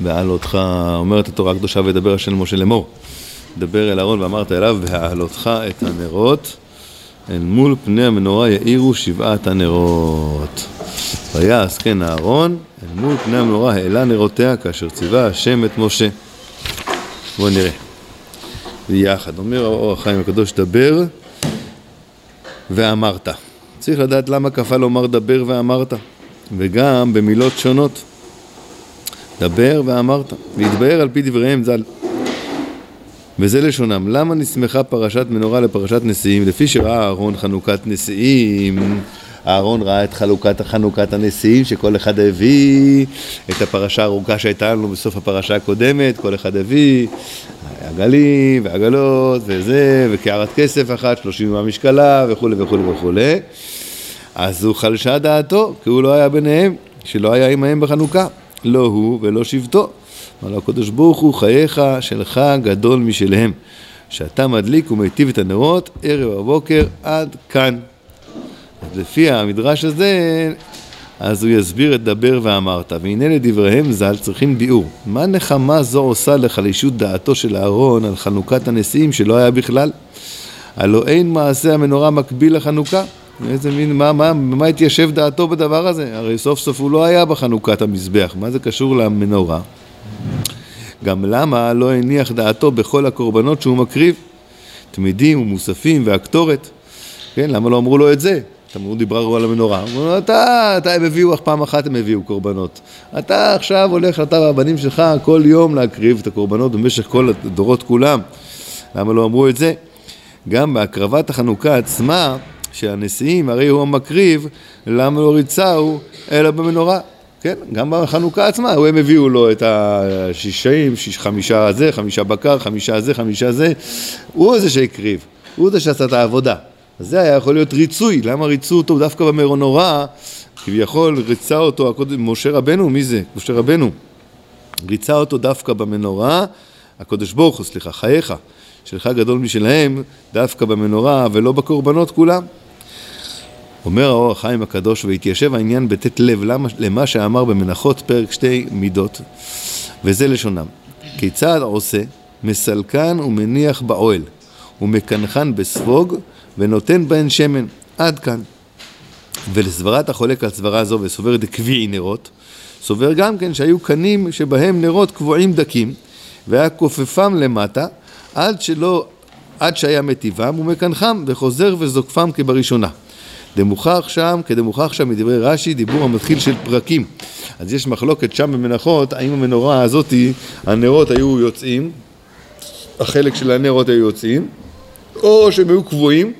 והעלותך, אומרת התורה הקדושה וידבר השם משה לאמור. דבר אל אהרון ואמרת אליו, והעלותך את הנרות, אל מול פני המנורה יאירו שבעת הנרות. ויעש כן אהרון, אל מול פני המנורה העלה נרותיה, כאשר ציווה השם את משה. בואו נראה. ויחד, אומר האור החיים הקדוש, דבר ואמרת. צריך לדעת למה כפה לומר דבר ואמרת, וגם במילות שונות. דבר ואמרת, והתבהר על פי דבריהם ז"ל. וזה לשונם. למה נסמכה פרשת מנורה לפרשת נשיאים? לפי שראה אהרון חנוכת נשיאים, אהרון ראה את חלוקת חנוכת הנשיאים, שכל אחד הביא את הפרשה הארוכה שהייתה לנו בסוף הפרשה הקודמת, כל אחד הביא עגלים ועגלות וזה, וקערת כסף אחת, שלושים מהמשקלה וכולי וכולי וכולי. אז הוא חלשה דעתו, כי הוא לא היה ביניהם, שלא היה עמהם בחנוכה. לא הוא ולא שבטו. אמר לו הקדוש ברוך הוא, חייך שלך גדול משלהם. שאתה מדליק ומיטיב את הנרות ערב הבוקר עד כאן. אז לפי המדרש הזה, אז הוא יסביר את דבר ואמרת. והנה לדבריהם ז"ל צריכים ביאור. מה נחמה זו עושה לחלישות דעתו של אהרון על חנוכת הנשיאים שלא היה בכלל? הלא אין מעשה המנורה מקביל לחנוכה. איזה מין, מה, מה, מה התיישב דעתו בדבר הזה? הרי סוף סוף הוא לא היה בחנוכת המזבח, מה זה קשור למנורה? גם למה לא הניח דעתו בכל הקורבנות שהוא מקריב? תמידים ומוספים והקטורת, כן? למה לא אמרו לו את זה? תמרו דיברו על המנורה, אמרו לו, אתה, אתה הם הביאו, פעם אחת הם הביאו קורבנות. אתה עכשיו הולך, אתה והבנים שלך, כל יום להקריב את הקורבנות במשך כל הדורות כולם. למה לא אמרו את זה? גם בהקרבת החנוכה עצמה, שהנשיאים, הרי הוא המקריב, למה לא ריצהו אלא במנורה? כן, גם בחנוכה עצמה, הם הביאו לו את השישים, שיש, חמישה זה, חמישה בקר, חמישה זה, חמישה זה, הוא זה שהקריב, הוא זה שעשה את העבודה. אז זה היה יכול להיות ריצוי, למה ריצו אותו דווקא במנורה? כביכול ריצה אותו הקודם, משה רבנו, מי זה? משה רבנו. ריצה אותו דווקא במנורה, הקדוש ברוך הוא, סליחה, חייך, שלך גדול משלהם, דווקא במנורה ולא בקורבנות כולם. אומר האור החיים הקדוש, והתיישב העניין בתת לב למה, למה שאמר במנחות פרק שתי מידות, וזה לשונם. כיצד עושה? מסלקן ומניח באוהל, ומקנחן בספוג, ונותן בהן שמן. עד כאן. ולסברת החולק על סברה זו וסובר דקביעי נרות, סובר גם כן שהיו קנים שבהם נרות קבועים דקים, והיה כופפם למטה, עד שלא, עד שהיה מטיבם, ומקנחם, וחוזר וזוקפם כבראשונה. דמוכח שם, כדמוכח שם מדברי רש"י, דיבור המתחיל של פרקים. אז יש מחלוקת שם במנחות, האם המנורה הזאתי, הנרות היו יוצאים, החלק של הנרות היו יוצאים, או שהם היו קבועים,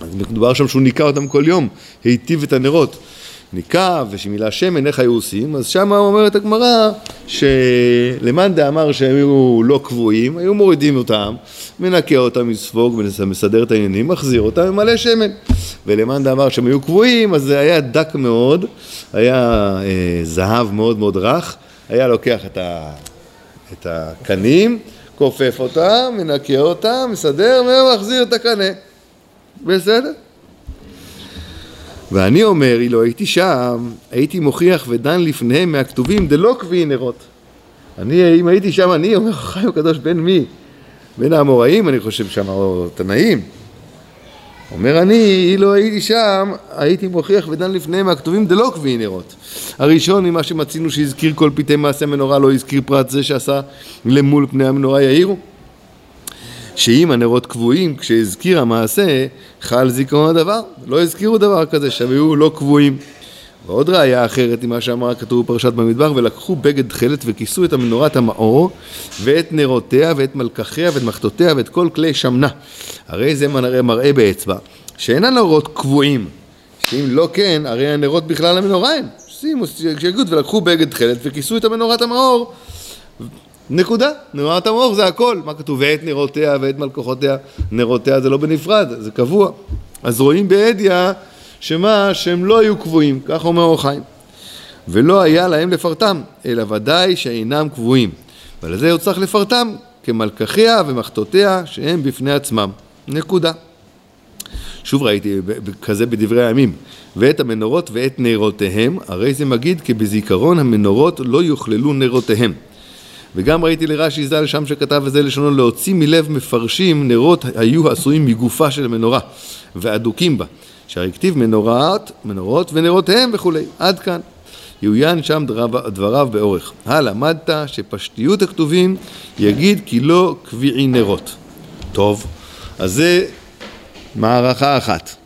אז מדובר שם שהוא ניקה אותם כל יום, היטיב את הנרות. ניקה ושמילה שמן, איך היו עושים? אז שם אומרת הגמרא שלמאן דאמר שהם היו לא קבועים, היו מורידים אותם, מנקה אותם מספוג ומסדר את העניינים, מחזיר אותם ממלא שמן. ולמאן דאמר שהם היו קבועים, אז זה היה דק מאוד, היה אה, זהב מאוד מאוד רך, היה לוקח את, ה, את הקנים, כופף אותם, מנקה אותם, מסדר ומחזיר את הקנה. בסדר? ואני אומר, אילו הייתי שם, הייתי מוכיח ודן לפניהם מהכתובים דלא קביעי נרות. אני, אם הייתי שם, אני אומר, חיים הקדוש, בין מי? בין האמוראים, אני חושב שם, או תנאים. אומר אני, אילו הייתי שם, הייתי מוכיח ודן לפניהם מהכתובים דלא קביעי נרות. הראשון, ממה שמצינו שהזכיר כל פתאי מעשה מנורה, לא הזכיר פרט זה שעשה למול פני המנורה יאירו. שאם הנרות קבועים, כשהזכיר המעשה, חל זיכרון הדבר. לא הזכירו דבר כזה, שהיו לא קבועים. ועוד ראיה אחרת ממה שאמר הכתוב בפרשת במדבר, ולקחו בגד תכלת וכיסו את המנורת המאור, ואת נרותיה, ואת מלקחיה, ואת מחתותיה, ואת כל כלי שמנה. הרי זה מראה, מראה באצבע, שאין הנרות קבועים, שאם לא כן, הרי הנרות בכלל המנורה אין. שימו, שיגוד ולקחו בגד תכלת וכיסו את המנורת המאור, נקודה. נורת המוח זה הכל. מה כתוב? ואת נרותיה ואת מלכוחותיה. נרותיה זה לא בנפרד, זה קבוע. אז רואים בעדיה שמה? שהם לא היו קבועים, כך אומר אור חיים. ולא היה להם לפרטם, אלא ודאי שאינם קבועים. ולזה הוא צריך לפרטם כמלכחיה ומחתותיה שהם בפני עצמם. נקודה. שוב ראיתי כזה בדברי הימים, ואת המנורות ואת נרותיהם, הרי זה מגיד כי בזיכרון המנורות לא יוכללו נרותיהם. וגם ראיתי לרש"י ז"ל שם שכתב וזה לשונו להוציא מלב מפרשים נרות היו עשויים מגופה של המנורה ואדוקים בה שהרי כתיב מנורת, מנורות ונרותיהם וכולי עד כאן יאוין שם דבריו, דבריו באורך. הלמדת שפשטיות הכתובים יגיד כי לא קביעי נרות. טוב, אז זה מערכה אחת.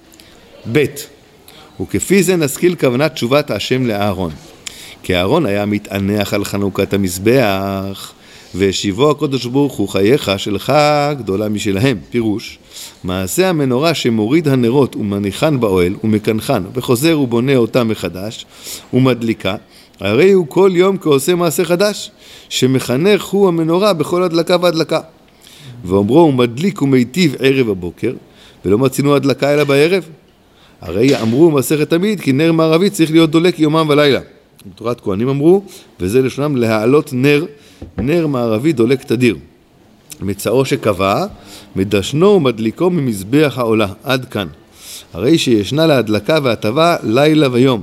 ב' וכפי זה נשכיל כוונת תשובת השם לאהרון. כי אהרון היה מתענח על חנוכת המזבח, והשיבו הקדוש ברוך הוא חייך שלך גדולה משלהם. פירוש, מעשה המנורה שמוריד הנרות ומניחן באוהל ומקנחן וחוזר ובונה אותה מחדש ומדליקה, הרי הוא כל יום כעושה מעשה חדש, שמחנך הוא המנורה בכל הדלקה והדלקה. ואומרו הוא מדליק ומיטיב ערב הבוקר, ולא מצינו הדלקה אלא בערב. הרי אמרו מסכת תמיד כי נר מערבי צריך להיות דולק יומם ולילה. בתורת כהנים אמרו, וזה לשונם להעלות נר, נר מערבי דולק תדיר. מצאו שקבע, מדשנו ומדליקו ממזבח העולה, עד כאן. הרי שישנה להדלקה והטבה לילה ויום.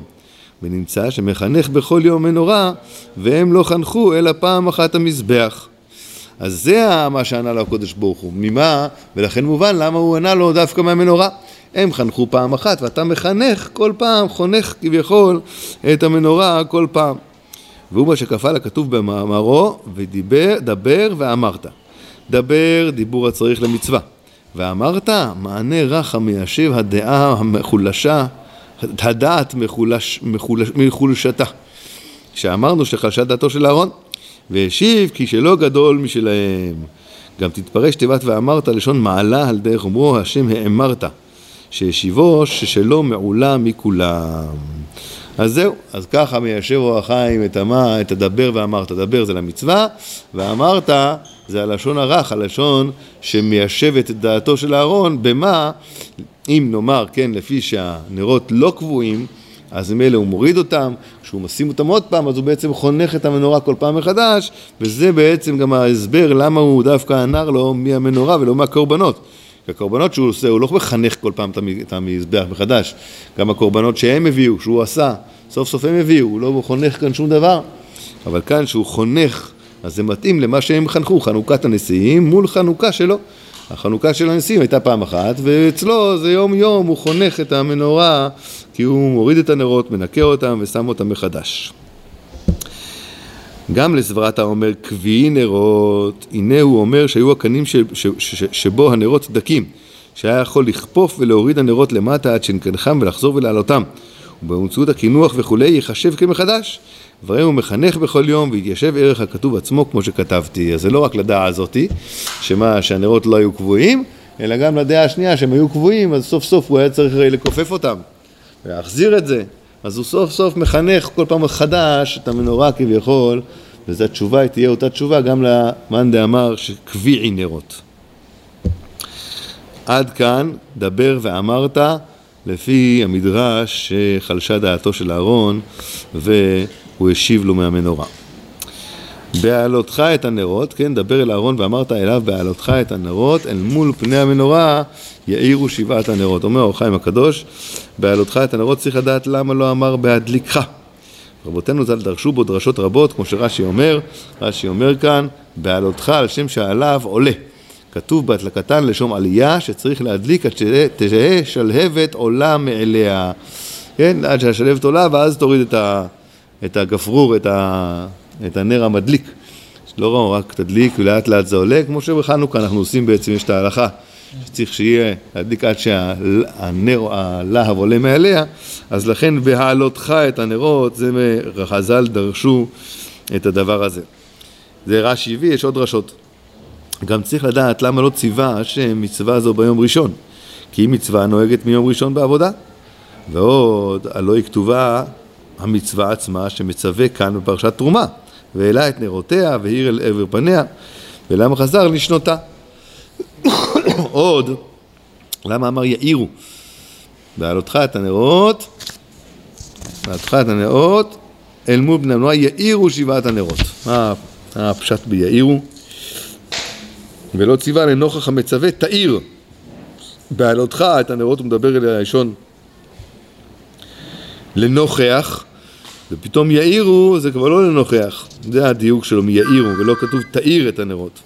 ונמצא שמחנך בכל יום מנורה, והם לא חנכו אלא פעם אחת המזבח. אז זה מה שענה לו הקודש ברוך הוא. ממה? ולכן מובן למה הוא ענה לו דווקא מהמנורה. הם חנכו פעם אחת, ואתה מחנך כל פעם, חונך כביכול את המנורה כל פעם. והוא מה שכפה לה כתוב במאמרו, ודיבר, דבר ואמרת. דבר, דיבור הצריך למצווה. ואמרת, מענה רך המיישב הדעה המחולשה, הדעת מחולש, מחולש, מחולשתה. שאמרנו שחלשה דעתו של אהרון, והשיב כי שלא גדול משלהם. גם תתפרש תיבת ואמרת לשון מעלה על דרך אומרו השם האמרת. שהשיבו ששלו מעולה מכולם. אז זהו, אז ככה מיישב אור החיים את המה, את הדבר ואמרת. דבר זה למצווה, ואמרת זה הלשון הרך, הלשון שמיישב את דעתו של אהרון, במה, אם נאמר, כן, לפי שהנרות לא קבועים, אז ממילא הוא מוריד אותם, כשהוא משים אותם עוד פעם, אז הוא בעצם חונך את המנורה כל פעם מחדש, וזה בעצם גם ההסבר למה הוא דווקא ענר לו מהמנורה ולא מהקורבנות. הקורבנות שהוא עושה, הוא לא מחנך כל פעם את המזבח מחדש. גם הקורבנות שהם הביאו, שהוא עשה, סוף סוף הם הביאו, הוא לא חונך כאן שום דבר. אבל כאן שהוא חונך, אז זה מתאים למה שהם חנכו, חנוכת הנשיאים מול חנוכה שלו. החנוכה של הנשיאים הייתה פעם אחת, ואצלו זה יום יום, הוא חונך את המנורה, כי הוא מוריד את הנרות, מנקה אותם ושם אותם מחדש. גם לסברת האומר קביעי נרות, הנה הוא אומר שהיו הקנים ש, ש, ש, שבו הנרות דקים, שהיה יכול לכפוף ולהוריד הנרות למטה עד שנקנחם ולחזור ולהעלותם, ובאמצעות הקינוח וכולי ייחשב כמחדש. והרי הוא מחנך בכל יום והתיישב ערך הכתוב עצמו כמו שכתבתי. אז זה לא רק לדעה הזאתי, שמה, שהנרות לא היו קבועים, אלא גם לדעה השנייה שהם היו קבועים, אז סוף סוף הוא היה צריך לכופף אותם, ולהחזיר את זה. אז הוא סוף סוף מחנך כל פעם מחדש את המנורה כביכול, וזו התשובה, תהיה אותה תשובה גם למאן דאמר שקביעי נרות. עד כאן, דבר ואמרת, לפי המדרש שחלשה דעתו של אהרון והוא השיב לו מהמנורה. בהעלותך את הנרות, כן, דבר אל אהרון ואמרת אליו בהעלותך את הנרות אל מול פני המנורה יאירו שבעת הנרות. אומר אור חיים הקדוש, בהעלותך את הנרות צריך לדעת למה לא אמר בהדליקך. רבותינו ז"ל דרשו בו דרשות רבות, כמו שרש"י אומר, רש"י אומר כאן, בהעלותך על שם שעליו עולה. כתוב בהדלקתן לשום עלייה שצריך להדליק עד שתהא שלהבת עולה מאליה. כן, עד שהשלהבת עולה ואז תוריד את, ה, את הגפרור, את, ה, את הנר המדליק. לא רק תדליק ולאט לאט זה עולה, כמו שבחנוכה אנחנו עושים בעצם, יש את ההלכה שצריך שיהיה להדליק עד שהנר, הלהב עולה מעליה, אז לכן בהעלותך את הנרות, זה חז"ל דרשו את הדבר הזה. זה רש"י הביא, יש עוד דרשות. גם צריך לדעת למה לא ציווה השם מצווה זו ביום ראשון, כי היא מצווה נוהגת מיום ראשון בעבודה. ועוד, הלא היא כתובה המצווה עצמה שמצווה כאן בפרשת תרומה, והעלה את נרותיה והאיר אל עבר פניה, ולמה חזר לשנותה. עוד, למה אמר יאירו? בעלותך את הנרות, בעלותך את הנרות, אל מול בני המנועה יאירו שבעת הנרות. מה הפשט ביאירו? ולא ציווה לנוכח המצווה תאיר. בעלותך את הנרות הוא מדבר אל הראשון לנוכח, ופתאום יאירו זה כבר לא לנוכח, זה הדיוק שלו מיאירו, ולא כתוב תאיר את הנרות.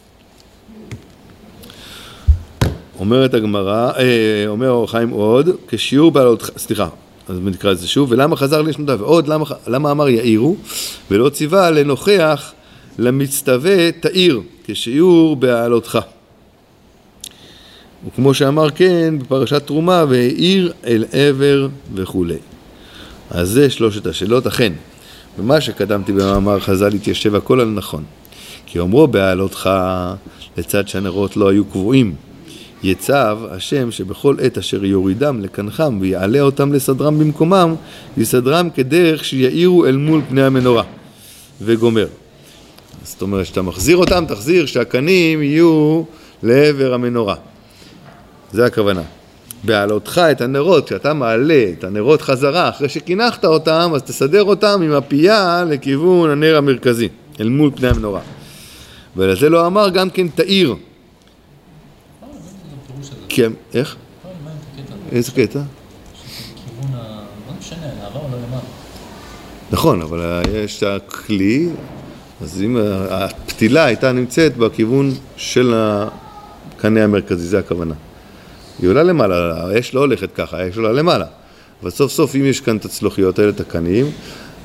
אומרת הגמרא, אה, אומר אור חיים עוד, כשיעור בעלותך, סליחה, אז נקרא את זה שוב, ולמה חזר לשנותיו? ועוד, למה, למה אמר יאירו, ולא ציווה לנוכח למצטווה תאיר, כשיעור בעלותך. וכמו שאמר כן בפרשת תרומה, והאיר אל עבר וכולי. אז זה שלושת השאלות, אכן, במה שקדמתי במאמר חז"ל התיישב הכל על נכון. כי אומרו בעלותך לצד שהנרות לא היו קבועים. יצב השם שבכל עת אשר יורידם לקנחם ויעלה אותם לסדרם במקומם, יסדרם כדרך שיאירו אל מול פני המנורה. וגומר. זאת אומרת, שאתה מחזיר אותם, תחזיר שהקנים יהיו לעבר המנורה. זה הכוונה. בעלותך את הנרות, כשאתה מעלה את הנרות חזרה אחרי שקינחת אותם, אז תסדר אותם עם הפייה לכיוון הנר המרכזי, אל מול פני המנורה. ולזה לא אמר גם כן תאיר. איך? איזה קטע? נכון, אבל יש הכלי, אז אם הפתילה הייתה נמצאת בכיוון של הקנה המרכזי, זה הכוונה. היא עולה למעלה, האש לא הולכת ככה, האש עולה למעלה. אבל סוף סוף אם יש כאן את הצלוחיות האלה, את הקנים,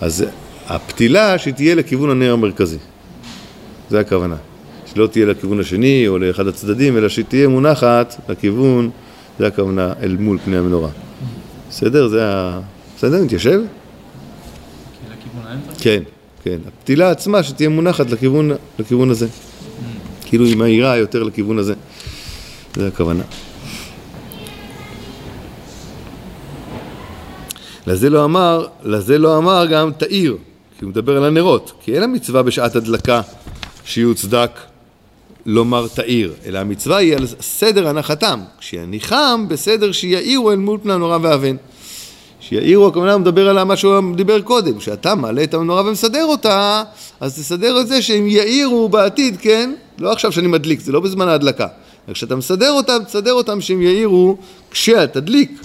אז הפתילה שהיא תהיה לכיוון הנר המרכזי. זה הכוונה. שלא תהיה לכיוון השני או לאחד הצדדים, אלא שהיא תהיה מונחת לכיוון, זה הכוונה, אל מול פני המנורה. בסדר? זה ה... בסדר? מתיישב? כן, כן. הפתילה עצמה שתהיה מונחת לכיוון, לכיוון הזה. כאילו היא מהירה יותר לכיוון הזה. זה הכוונה. לזה לא אמר, לזה לא אמר גם תאיר, כי הוא מדבר על הנרות, כי אין המצווה בשעת הדלקה שיוצדק לומר תאיר, אלא המצווה היא על סדר הנחתם, כשיניחם בסדר שיאירו אל מול פני הנורא והאבן. שיאירו, הכוונה הוא מדבר על מה שהוא דיבר קודם, כשאתה מעלה את המנורה ומסדר אותה, אז תסדר את זה שהם יאירו בעתיד, כן? לא עכשיו שאני מדליק, זה לא בזמן ההדלקה. וכשאתה מסדר אותם, תסדר אותם שהם יאירו כשתדליק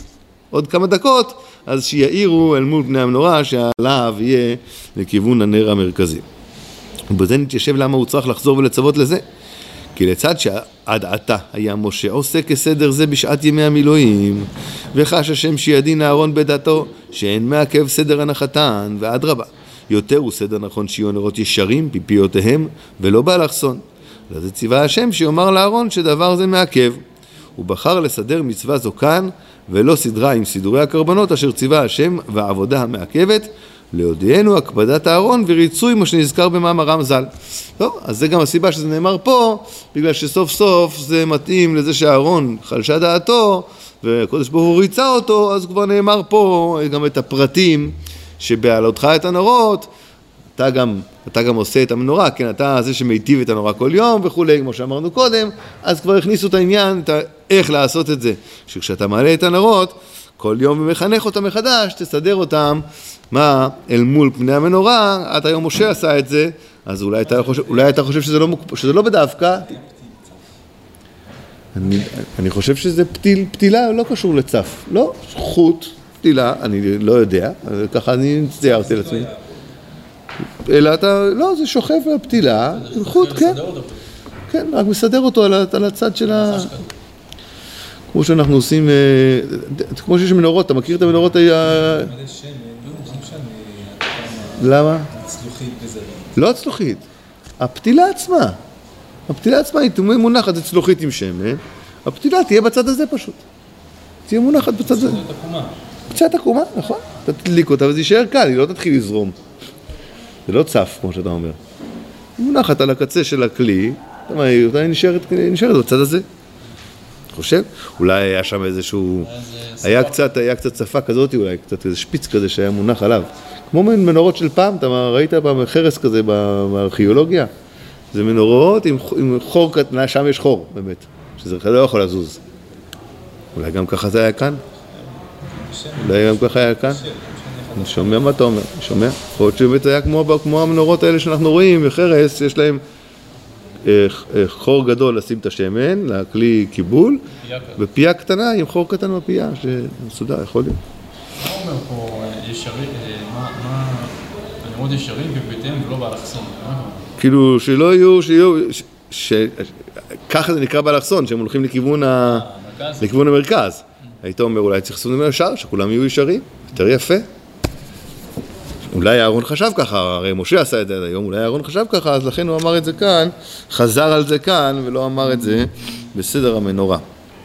עוד כמה דקות, אז שיאירו אל מול פני המנורה, שהלהב יהיה לכיוון הנר המרכזי. ובזה נתיישב למה הוא צריך לחזור ולצוות לזה. כי לצד שעד עתה היה משה עושה כסדר זה בשעת ימי המילואים, וחש השם שידין אהרון בדתו, שאין מעכב סדר הנחתן, ואדרבה, יותר הוא סדר נכון שיהיו נרות ישרים בפיותיהם, ולא באלכסון. לזה ציווה השם שיאמר לאהרון שדבר זה מעכב. הוא בחר לסדר מצווה זו כאן, ולא סדרה עם סידורי הקרבנות אשר ציווה השם והעבודה המעכבת, להודיענו הקפדת הארון וריצוי מה שנזכר במאמרם ז"ל. טוב, אז זה גם הסיבה שזה נאמר פה, בגלל שסוף סוף זה מתאים לזה שהארון חלשה דעתו והקדוש ברוך הוא ריצה אותו, אז כבר נאמר פה גם את הפרטים שבעלותך את הנרות, אתה גם, אתה גם עושה את המנורה, כן, אתה זה שמיטיב את הנורה כל יום וכולי, כמו שאמרנו קודם, אז כבר הכניסו את העניין, את איך לעשות את זה, שכשאתה מעלה את הנרות, כל יום ומחנך אותם מחדש, תסדר אותם, מה, אל מול פני המנורה, עד היום משה עשה את זה, אז אולי אתה חושב, אולי אתה חושב שזה, לא, שזה לא בדווקא. אני, אני חושב שזה פתיל, פתילה לא קשור לצף, לא, חוט, פתילה, אני לא יודע, ככה אני ציירתי לעצמי. אלא אתה, לא, זה שוכב על הפתילה, חוט, כן, כן, רק מסדר אותו על הצד של ה... כמו שאנחנו עושים, אה, כמו שיש מנורות, אתה מכיר את המנורות. למה? לא הצלוחית, הפתילה עצמה. הפתילה עצמה היא מונחת, זה צלוחית עם שמן, הפתילה תהיה בצד הזה פשוט. תהיה מונחת בצד הזה. קצת עקומה, נכון. אתה תדליק אותה וזה יישאר קל, היא לא תתחיל לזרום. זה לא צף, כמו שאתה אומר. היא מונחת על הקצה של הכלי, היא נשארת בצד הזה. חושב? אולי היה שם איזשהו... היה קצת, היה קצת שפה כזאת, אולי קצת איזה שפיץ כזה שהיה מונח עליו. כמו מנורות של פעם, אתה ראית פעם חרס כזה בארכיאולוגיה? זה מנורות עם, עם חור קטנה, שם יש חור, באמת, שזה לא יכול לזוז. אולי גם ככה זה היה כאן? אולי גם ככה היה כאן? אני שומע מה אתה אומר, אני שומע. יכול להיות שבאמת היה כמו, כמו המנורות האלה שאנחנו רואים, וחרס, יש להם אה, אה, חור גדול לשים את השמן, לכלי קיבול. ופייה קטנה עם חור קטן בפייה, שמסודר, יכול להיות. מה אומר פה אה, ישרים, אה, מה, מה, הנרות ישרים בביתיהם ולא באלכסון? מה? כאילו שלא יהיו, שיהיו, ש- ש- ככה זה נקרא באלכסון, שהם הולכים לכיוון, ה... לכיוון המרכז. היית אומר אולי צריך לעשות ממנו ישר, שכולם יהיו ישרים, יותר יפה. אולי אהרון חשב ככה, הרי משה עשה את זה עד היום, אולי אהרון חשב ככה, אז לכן הוא אמר את זה כאן, חזר על זה כאן, ולא אמר את זה בסדר המנורה.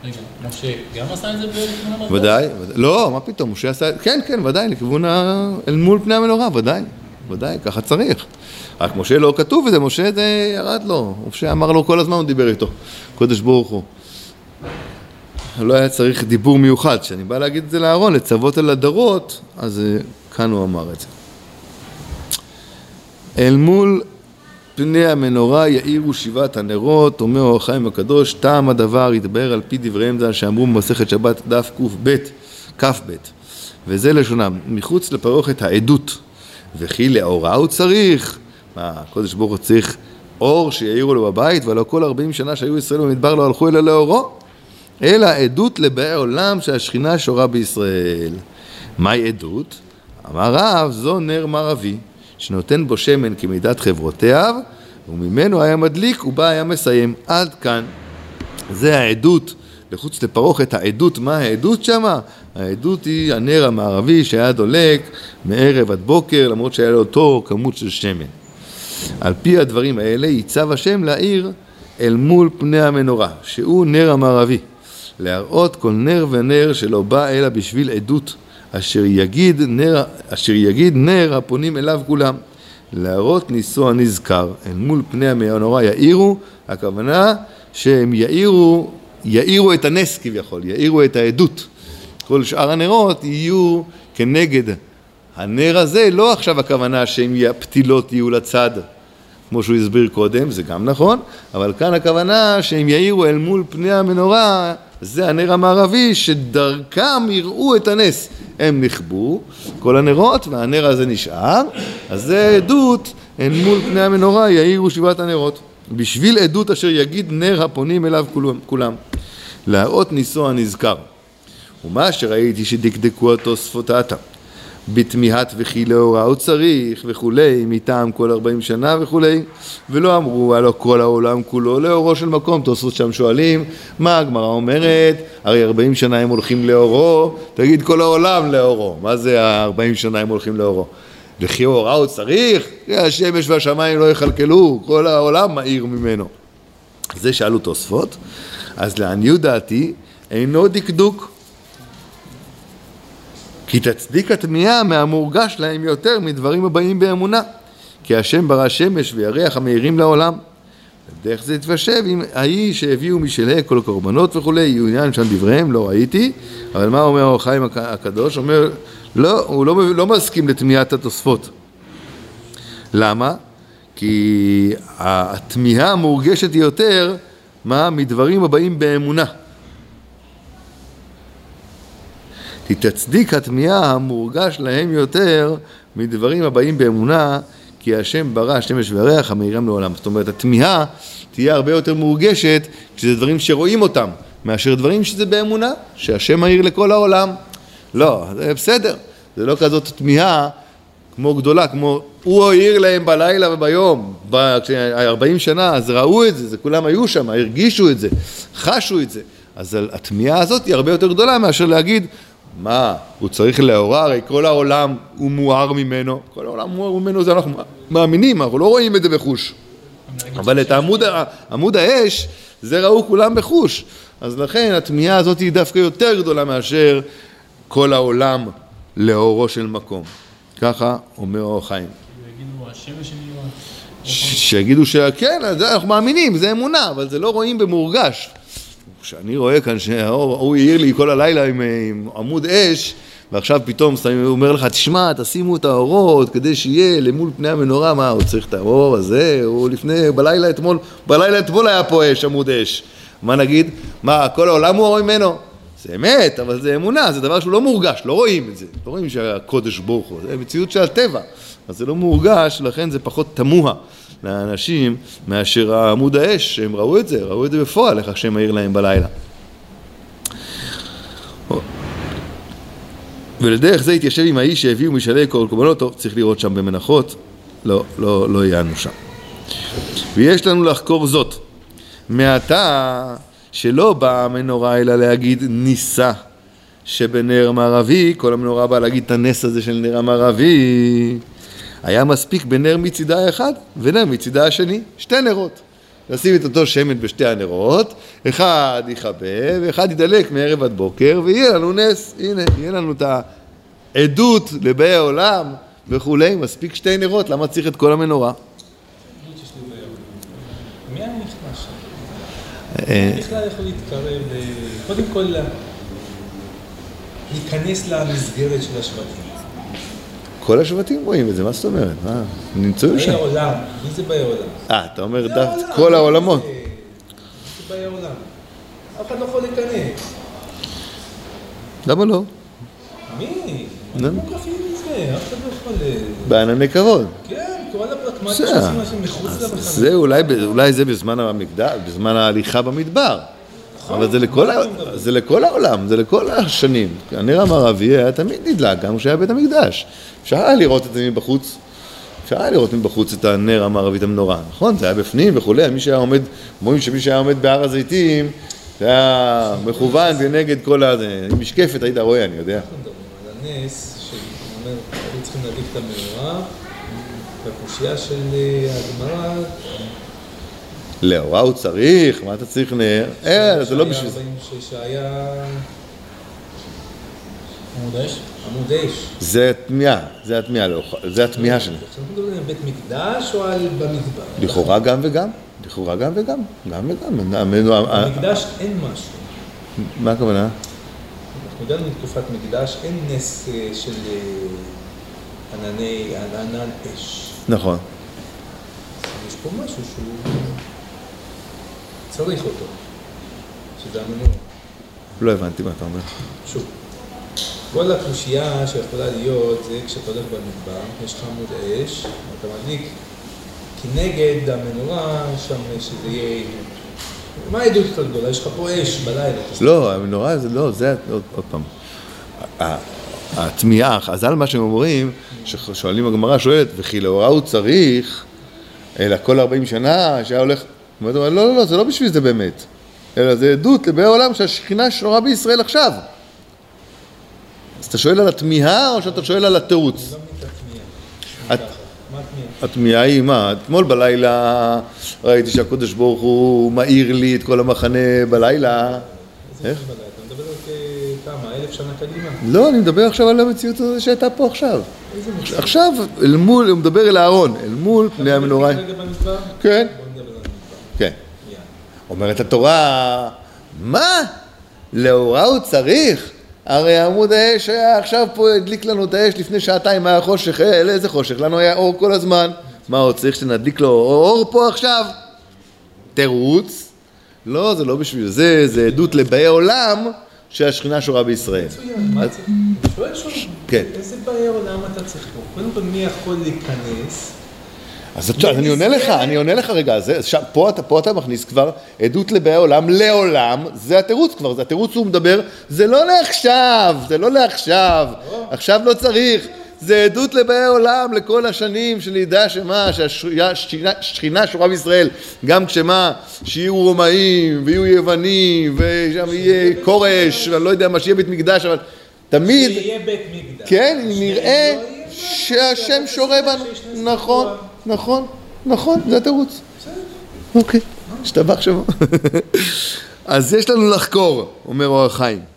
רגע, משה גם עשה את זה בכיוון המרכז? ודאי, לא, מה פתאום, משה עשה, כן, כן, ודאי, לכיוון ה... אל מול פני המנורה, ודאי, ודאי, ככה צריך. רק משה לא כתוב בזה, משה זה ירד לו, משה אמר לו כל הזמן, הוא דיבר איתו, קודש ברוך הוא. לא היה צריך דיבור מיוחד, כשאני בא להגיד את זה לאהרון, לצוות על הדרות, אז אה, כאן הוא אמר את זה. אל מול פני המנורה יאירו שבעת הנרות, אומר אור החיים הקדוש, טעם הדבר יתבהר על פי דבריהם ז"ל שאמרו במסכת שבת דף קב, כ"ב, וזה לשונם, מחוץ לפרוכת העדות, וכי לאורה הוא צריך, מה, הקדוש ברוך הוא צריך אור שיאירו לו בבית, ולא כל ארבעים שנה שהיו ישראל במדבר לא הלכו אלא לאורו, אלא עדות לבאי עולם שהשכינה שורה בישראל. מהי עדות? אמר רב, זו נר מערבי, שנותן בו שמן כמידת חברותיו, וממנו היה מדליק ובה היה מסיים. עד כאן. זה העדות, לחוץ לפרוכת העדות, מה העדות שמה? העדות היא הנר המערבי שהיה דולק מערב עד בוקר, למרות שהיה לו אותו כמות של שמן. על פי הדברים האלה ייצב השם לעיר אל מול פני המנורה, שהוא נר המערבי, להראות כל נר ונר שלא בא אלא בשביל עדות, אשר יגיד נר, אשר יגיד נר הפונים אליו כולם. להראות ניסו הנזכר, אל מול פני המנורה יאירו, הכוונה שהם יאירו, יאירו את הנס כביכול, יאירו את העדות. כל שאר הנרות יהיו כנגד הנר הזה, לא עכשיו הכוונה שהם הפתילות יהיו לצד, כמו שהוא הסביר קודם, זה גם נכון, אבל כאן הכוונה שהם יאירו אל מול פני המנורה, זה הנר המערבי, שדרכם יראו את הנס. הם נכבו, כל הנרות, והנר הזה נשאר, אז זה עדות, אל מול פני המנורה יאירו שבעת הנרות. בשביל עדות אשר יגיד נר הפונים אליו כולם. להראות ניסו הנזכר. ומה שראיתי שדקדקו התוספות עתה, בתמיהת וכי לאורה הוא צריך וכולי, מטעם כל ארבעים שנה וכולי, ולא אמרו הלא כל העולם כולו לאורו של מקום, תוספות שם שואלים, מה הגמרא אומרת, הרי ארבעים שנה הם הולכים לאורו, תגיד כל העולם לאורו, מה זה הארבעים שנה הם הולכים לאורו? וכי אורה הוא צריך, השמש והשמיים לא יכלכלו, כל העולם מאיר ממנו. זה שאלו תוספות, אז לעניות דעתי אינו דקדוק. כי תצדיק התמיהה מהמורגש להם יותר מדברים הבאים באמונה. כי השם ברא שמש וירח המאירים לעולם. דרך זה תתיישב עם ההיא שהביאו משלהי כל הקורבנות וכולי, יעוין שם דבריהם, לא ראיתי, אבל מה אומר אור החיים הק- הקדוש? אומר, לא, הוא לא, לא מסכים לתמיהת התוספות. למה? כי התמיהה המורגשת יותר, מה? מדברים הבאים באמונה. כי תצדיק התמיהה המורגש להם יותר מדברים הבאים באמונה, כי השם ברא שמש וירח המאירם לעולם. זאת אומרת, התמיהה תהיה הרבה יותר מורגשת כשזה דברים שרואים אותם, מאשר דברים שזה באמונה, שהשם מאיר לכל העולם. לא, זה בסדר, זה לא כזאת תמיהה כמו גדולה, כמו הוא העיר להם בלילה וביום, ב- כשהיה 40 שנה, אז ראו את זה, זה כולם היו שם, הרגישו את זה, חשו את זה. אז התמיהה הזאת היא הרבה יותר גדולה מאשר להגיד, מה, הוא צריך לאורה, הרי כל העולם הוא מואר ממנו, כל העולם מואר ממנו, זה אנחנו מאמינים, אנחנו לא רואים את זה בחוש. אבל את עמוד, עמוד האש, זה ראו כולם בחוש. אז לכן התמיהה הזאת היא דווקא יותר גדולה מאשר כל העולם לאורו של מקום. ככה אומר אור חיים. יגידו השמש שנהיה... ש- שיגידו שכן, אנחנו מאמינים, זה אמונה, אבל זה לא רואים במורגש. כשאני רואה כאן שהאור, הוא העיר לי כל הלילה עם, עם עמוד אש, ועכשיו פתאום הוא אומר לך, תשמע, תשימו את האורות כדי שיהיה למול פני המנורה, מה, הוא צריך את האור הזה, הוא לפני, בלילה אתמול, בלילה אתמול היה פה אש, עמוד אש. מה נגיד? מה, כל העולם הוא ממנו? זה אמת, אבל זה אמונה, זה דבר שהוא לא מורגש, לא רואים את זה. לא רואים שהקודש ברוך הוא, זה מציאות של הטבע. אז זה לא מורגש, לכן זה פחות תמוה לאנשים מאשר עמוד האש, שהם ראו את זה, ראו את זה בפועל, איך השם מאיר להם בלילה. ולדרך זה התיישב עם האיש שהביאו משאלי כל קורבנות, טוב, צריך לראות שם במנחות, לא, לא, לא יענו שם. ויש לנו לחקור זאת, מעתה שלא באה המנורה אלא להגיד ניסה שבנר מערבי, כל המנורה באה להגיד את הנס הזה של נר המערבי, היה מספיק בנר מצידה האחד ונר מצידה השני, שתי נרות. לשים את אותו שמן בשתי הנרות, אחד יכבה ואחד ידלק מערב עד בוקר ויהיה לנו נס, הנה, יהיה לנו את העדות לבאי העולם וכולי, מספיק שתי נרות, למה צריך את כל המנורה? מי היה נכנס שם? אה, בכלל יכול להתקרב, ל- קודם כל להיכנס למסגרת של השבטים. כל השבטים רואים את זה, מה זאת אומרת? מה? נמצאו באי שם. העולם, מי זה באי העולם? אה, אתה אומר דווקא כל העולמות. זה? באי העולם? אף אחד לא יכול להיכנס. למה לא? מי? נו. מה מוקפים מזה? אף אחד לא יכול... ל- בענני כבוד. כן, כל הפרקמטים בסדר. שעושים משהו מחוץ למחנה. זה אולי, אולי זה בזמן המקדש, בזמן ההליכה במדבר. אבל זה לכל, ה- זה לכל העולם, זה לכל השנים. הנר המערבי היה תמיד נדלק, גם כשהיה בית המקדש. אפשר היה לראות את זה מבחוץ. אפשר היה לראות מבחוץ את הנר המערבי, את המנורה. נכון, זה היה בפנים וכולי, מי שהיה עומד, אומרים שמי שהיה עומד בהר הזיתים, זה היה מכוון ונגד כל ה... עם משקפת היית רואה, אני יודע. אנחנו מדברים על הנס, שאומר, היו צריכים להדליק את המנורה, והקושייה של אה, הגמרא, לאורה הוא צריך, מה אתה צריך נר? אה, זה לא בשביל זה. 46 שהיה עמוד האש? עמוד אש. זה התמיהה, זה התמיהה, לא- זה התמיהה שלי. עכשיו מדברים על בית מקדש או על במדבר? לכאורה גם וגם, לכאורה גם וגם, גם וגם. במקדש אין משהו. מה הכוונה? אנחנו הגענו לתקופת מקדש, אין נס אה, של אה, ענני, ענן אש. נכון. יש פה משהו שהוא צריך אותו, שזה המנורה. לא הבנתי מה אתה אומר. שוב, כל הקושייה שיכולה להיות זה כשאתה הולך במדבר, יש לך עמוד אש, ואתה מדליק כנגד המנורה, שם שזה יהיה... מה העדות יותר גדולה? יש לך פה אש בלילה. אתה לא, המנורה זה לא, זה עוד פעם. התמיהה, חז"ל מה שהם אומרים, ששואלים הגמרא שואלת, וכי לאורה הוא צריך, אלא כל 40 שנה שהיה הולך, הוא אומר, לא, לא, לא, זה לא בשביל זה באמת, אלא זה עדות לבאי העולם שהשכינה שורה בישראל עכשיו. אז אתה שואל על התמיהה או שאתה שואל על התירוץ? לא התמיהה. היא מה? אתמול בלילה ראיתי שהקדוש ברוך הוא מאיר לי את כל המחנה בלילה. איך? בלילה? אתה מדבר על כ- כמה? אלף שנה קדימה? לא, אני מדבר עכשיו על המציאות הזאת שהייתה פה עכשיו. עכשיו, אל מול, הוא מדבר אל אהרון, אל מול פני המנורה. כן. כן. אומרת התורה, מה? לאורה הוא צריך? הרי עמוד האש היה עכשיו פה, הדליק לנו את האש לפני שעתיים, היה חושך, אה, איזה חושך? לנו היה אור כל הזמן. מה עוד צריך שנדליק לו אור פה עכשיו? תירוץ? לא, זה לא בשביל זה, זה עדות לבאי עולם שהשכינה שורה בישראל. מצוין, מה? אני שואל שוב, כן. איזה באי עולם אתה צריך פה? קודם כל, מי יכול להיכנס? אז אני עונה לך, אני עונה לך רגע, זה, פה, אתה, מכניס כבר עדות לבאי העולם, לעולם, זה התירוץ כבר, זה התירוץ הוא מדבר, זה לא לעכשיו, זה לא לעכשיו, עכשיו לא צריך, זה עדות לבאי העולם לכל השנים שנדע שמה, שהשכינה שורה בישראל, גם כשמה, שיהיו רומאים ויהיו יוונים ושם יהיה כורש, ואני לא יודע מה, שיהיה בית מקדש, אבל תמיד, שיהיה בית מקדש. כן, נראה שהשם שורה בנו. נכון. נכון, נכון, זה התירוץ. אוקיי, השתבח שמו. אז יש לנו לחקור, אומר אור החיים.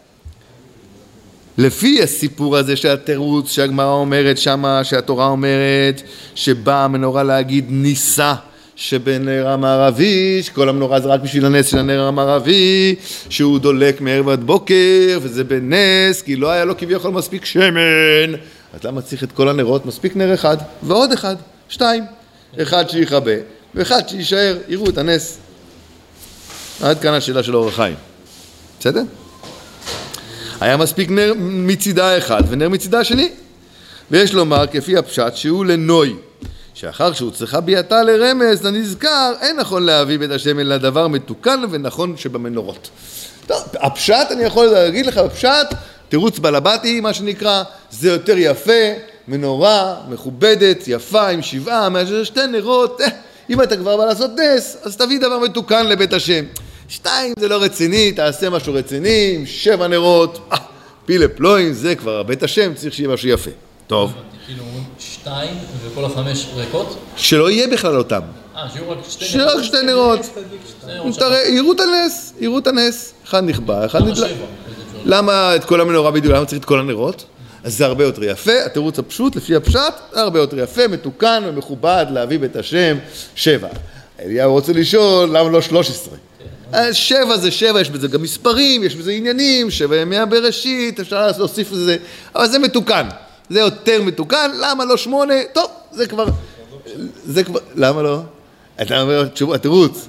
לפי הסיפור הזה של התירוץ שהגמרא אומרת שמה, שהתורה אומרת, שבאה המנורה להגיד ניסה שבנר המערבי, שכל המנורה זה רק בשביל הנס של הנר המערבי, שהוא דולק מערב עד בוקר, וזה בנס, כי לא היה לו כביכול מספיק שמן. אז למה צריך את כל הנרות? מספיק נר אחד, ועוד אחד, שתיים. אחד שיכבה, ואחד שיישאר, יראו את הנס. עד כאן השאלה של אור החיים. בסדר? היה מספיק נר מצידה אחד ונר מצידה השני. ויש לומר כפי הפשט שהוא לנוי, שאחר שהוצלחה ביאתה לרמז לנזכר, אין נכון להביא בית השם אלא דבר מתוקן ונכון שבמנורות. טוב, הפשט, אני יכול להגיד לך בפשט, תירוץ בלבטי, מה שנקרא, זה יותר יפה, מנורה, מכובדת, יפה, עם שבעה, מאשר שתי נרות, אה, אם אתה כבר בא לעשות נס, אז תביא דבר מתוקן לבית השם. שתיים, זה לא רציני, תעשה משהו רציני, עם שבע נרות, אה, פילה פלואים, זה כבר בית השם, צריך שיהיה משהו יפה. טוב. כאילו שתיים וכל החמש ריקות? שלא יהיה בכלל אותם. אה, שיהיו רק שתי שיהיה רק שתי נרות. נרות יראו את הנס, יראו את הנס. אחד נכבה, אחד. שבע? למה את כל המנורה בדיוק? למה צריך את כל הנרות? אז זה הרבה יותר יפה, התירוץ הפשוט, לפי הפשט, הרבה יותר יפה, מתוקן ומכובד להביא בית השם שבע. אליהו רוצה לשאול, למה לא 13? אז שבע זה שבע, יש בזה גם מספרים, יש בזה עניינים, שבע ימי הבראשית, אפשר להוסיף לזה, אבל זה מתוקן, זה יותר מתוקן, למה לא שמונה? טוב, זה כבר, זה כבר, למה לא? אתה אומר, תשובה, התירוץ.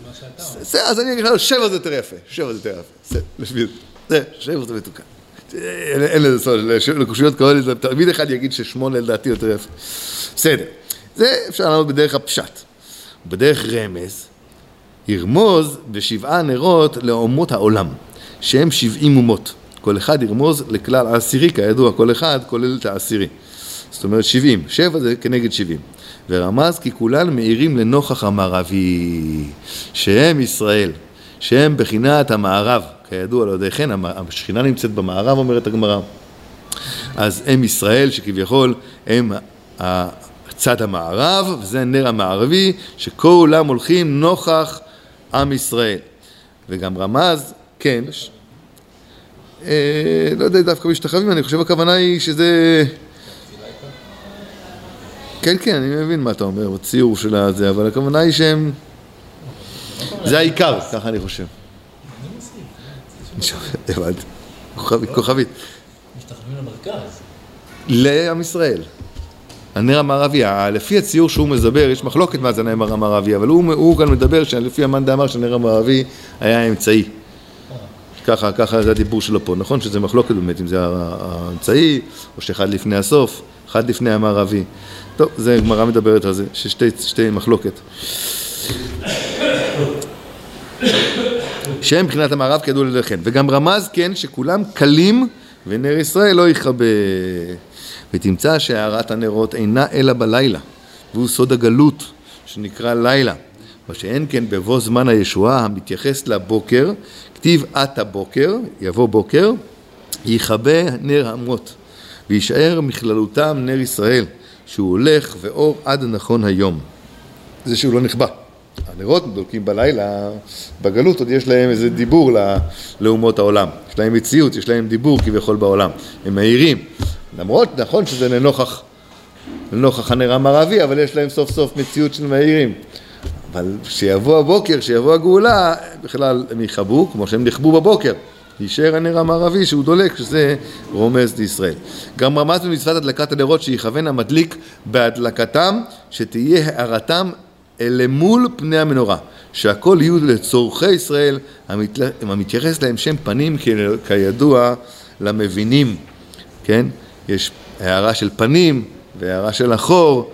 בסדר, אז אני אגיד לך, שבע זה יותר יפה, שבע זה יותר יפה. זה, שבע זה מתוקן. אין לזה סוד, לקושיות כאלה, תלמיד אחד יגיד ששמונה לדעתי יותר יפה. בסדר, זה אפשר לענות בדרך הפשט. בדרך רמז, ירמוז בשבעה נרות לאומות העולם, שהם שבעים אומות. כל אחד ירמוז לכלל העשירי, כידוע, כל אחד כולל את העשירי. זאת אומרת שבעים, שבע זה כנגד שבעים. ורמז כי כולן מאירים לנוכח המערבי, שהם ישראל, שהם בחינת המערב, כידוע לא יודע כן, השכינה נמצאת במערב, אומרת הגמרא. אז הם ישראל שכביכול הם הצד המערב, וזה נר המערבי, שכולם הולכים נוכח עם ישראל. וגם רמז, כן. אה, לא יודע דווקא משתחווים, אני חושב הכוונה היא שזה... כן, כן, אני מבין מה אתה אומר, בציור של הזה, אבל הכוונה היא שהם... זה העיקר, ככה אני חושב. הבנתי. כוכבית, כוכבית. משתחווים למרכז. לעם ישראל. הנר המערבי, לפי הציור שהוא מדבר, יש מחלוקת מה זה הנר המערבי, אבל הוא, הוא כאן מדבר שלפי המאן דאמר שהנר המערבי היה האמצעי. ככה, ככה זה הדיבור שלו פה. נכון שזה מחלוקת באמת, אם זה האמצעי, או שאחד לפני הסוף, אחד לפני המערבי. טוב, זה גמרא מדברת על זה, ששתי שתי מחלוקת. שהם מבחינת המערב כידוע לדרכן. וגם רמז כן שכולם קלים ונר ישראל לא יכבה. ותמצא שהארת הנרות אינה אלא בלילה, והוא סוד הגלות שנקרא לילה. מה שאין כן בבוא זמן הישועה המתייחס לבוקר, כתיב את הבוקר, יבוא בוקר, יכבה נר המות, ויישאר מכללותם נר ישראל, שהוא הולך ואור עד נכון היום. זה שהוא לא נכבה. הנרות דולקים בלילה, בגלות עוד יש להם איזה דיבור לאומות העולם. יש להם מציאות, יש להם דיבור כביכול בעולם. הם מאירים. למרות, נכון שזה לנוכח, לנוכח הנר המערבי, אבל יש להם סוף סוף מציאות של מאירים. אבל כשיבוא הבוקר, כשיבוא הגאולה, בכלל הם יכבו, כמו שהם נכבו בבוקר. יישאר הנר המערבי שהוא דולק, שזה רומז לישראל. גם רמז במצוות הדלקת הנרות שיכוון המדליק בהדלקתם, שתהיה הארתם למול פני המנורה, שהכל יהיו לצורכי ישראל, המתייחס להם שם פנים כידוע למבינים, כן? יש הערה של פנים והערה של אחור,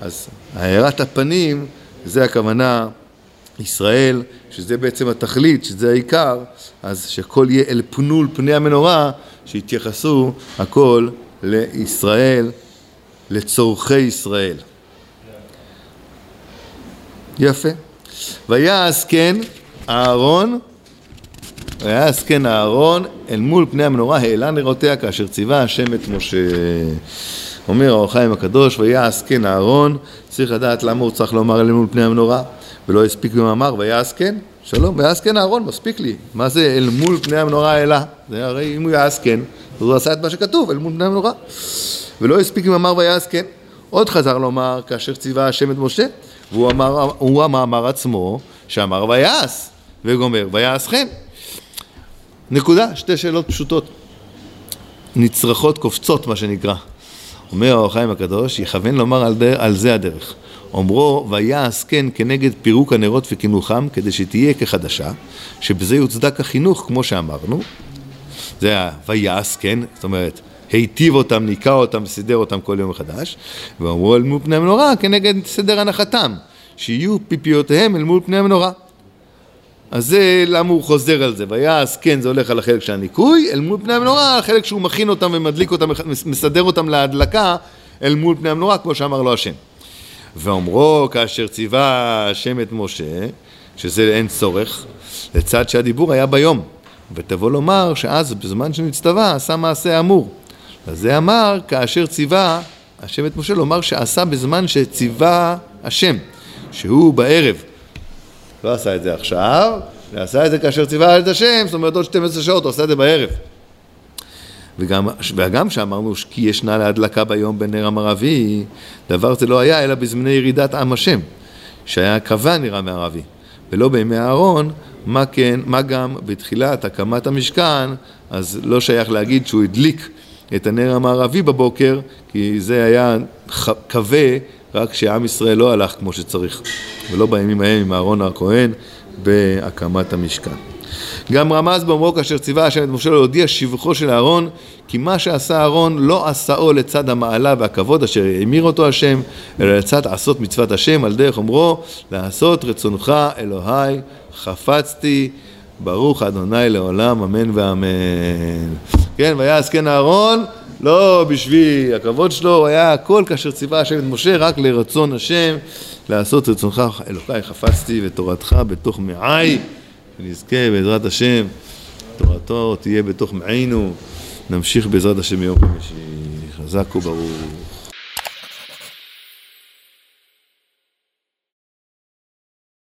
אז הארת הפנים זה הכוונה ישראל, שזה בעצם התכלית, שזה העיקר, אז שהכל יהיה אל פנול פני המנורה, שיתייחסו הכל לישראל, לצורכי ישראל. יפה. ויעש כן אהרון, ויעש כן אהרון אל מול פני המנורה העלה נרותיה כאשר ציווה השם את משה. אומר האור החיים הקדוש, ויעש כן אהרון, צריך לדעת למה הוא צריך לומר אל מול פני המנורה, ולא הספיק במאמר, ויעש כן, שלום, ויעש כן אהרון, מספיק לי. מה זה אל מול פני המנורה העלה? זה הרי אם הוא יעש כן, אז הוא עשה את מה שכתוב, אל מול פני המנורה. ולא הספיק במאמר ויעש כן. עוד חזר לומר, כאשר ציווה השם את משה, והוא אמר, המאמר עצמו, שאמר ויעש, וגומר, ויעש כן. נקודה, שתי שאלות פשוטות. נצרכות קופצות, מה שנקרא. אומר האור החיים הקדוש, יכוון לומר על, דר, על זה הדרך. אומרו, ויעש כן כנגד פירוק הנרות וקינוחם, כדי שתהיה כחדשה, שבזה יוצדק החינוך, כמו שאמרנו. זה ה- ויעש כן, זאת אומרת, היטיב אותם, ניקה אותם וסידר אותם כל יום מחדש, ואמרו אל מול פני המנורה כנגד סדר הנחתם, שיהיו פיפיותיהם אל מול פני המנורה. אז זה למה הוא חוזר על זה, ויעש כן זה הולך על החלק של הניקוי, אל מול פני המנורה, החלק שהוא מכין אותם ומדליק אותם, מסדר אותם להדלקה אל מול פני המנורה, כמו שאמר לו השם. ואומרו כאשר ציווה השם את משה, שזה אין צורך, לצד שהדיבור היה ביום, ותבוא לומר שאז בזמן שנצטווה עשה מעשה אמור. אז זה אמר כאשר ציווה השם את משה לומר שעשה בזמן שציווה השם, שהוא בערב. לא עשה את זה עכשיו, אלא עשה את זה כאשר ציווה את השם, זאת אומרת עוד 12 שעות, הוא עשה את זה בערב. וגם, וגם שאמרנו כי ישנה להדלקה ביום בנר המערבי, דבר זה לא היה אלא בזמני ירידת עם השם, שהיה קבע נר המערבי, ולא בימי אהרון, מה כן, מה גם בתחילת הקמת המשכן, אז לא שייך להגיד שהוא הדליק את הנר המערבי בבוקר, כי זה היה כבה רק שעם ישראל לא הלך כמו שצריך, ולא בימים ההם עם אהרון הכהן בהקמת המשכן. גם רמז באומרו כאשר ציווה השם את משה להודיע שבחו של אהרון כי מה שעשה אהרון לא עשאו לצד המעלה והכבוד אשר המיר אותו השם אלא לצד עשות מצוות השם על דרך אומרו לעשות רצונך אלוהי חפצתי ברוך אדוני לעולם אמן ואמן כן ויעש כן אהרון לא בשביל הכבוד שלו, הוא היה הכל כאשר ציווה השם את משה רק לרצון השם לעשות רצונך. אלוקיי חפצתי ותורתך בתוך מעי ונזכה בעזרת השם, תורתו תהיה בתוך מעינו, נמשיך בעזרת השם ביום חמישי, חזק וברוך.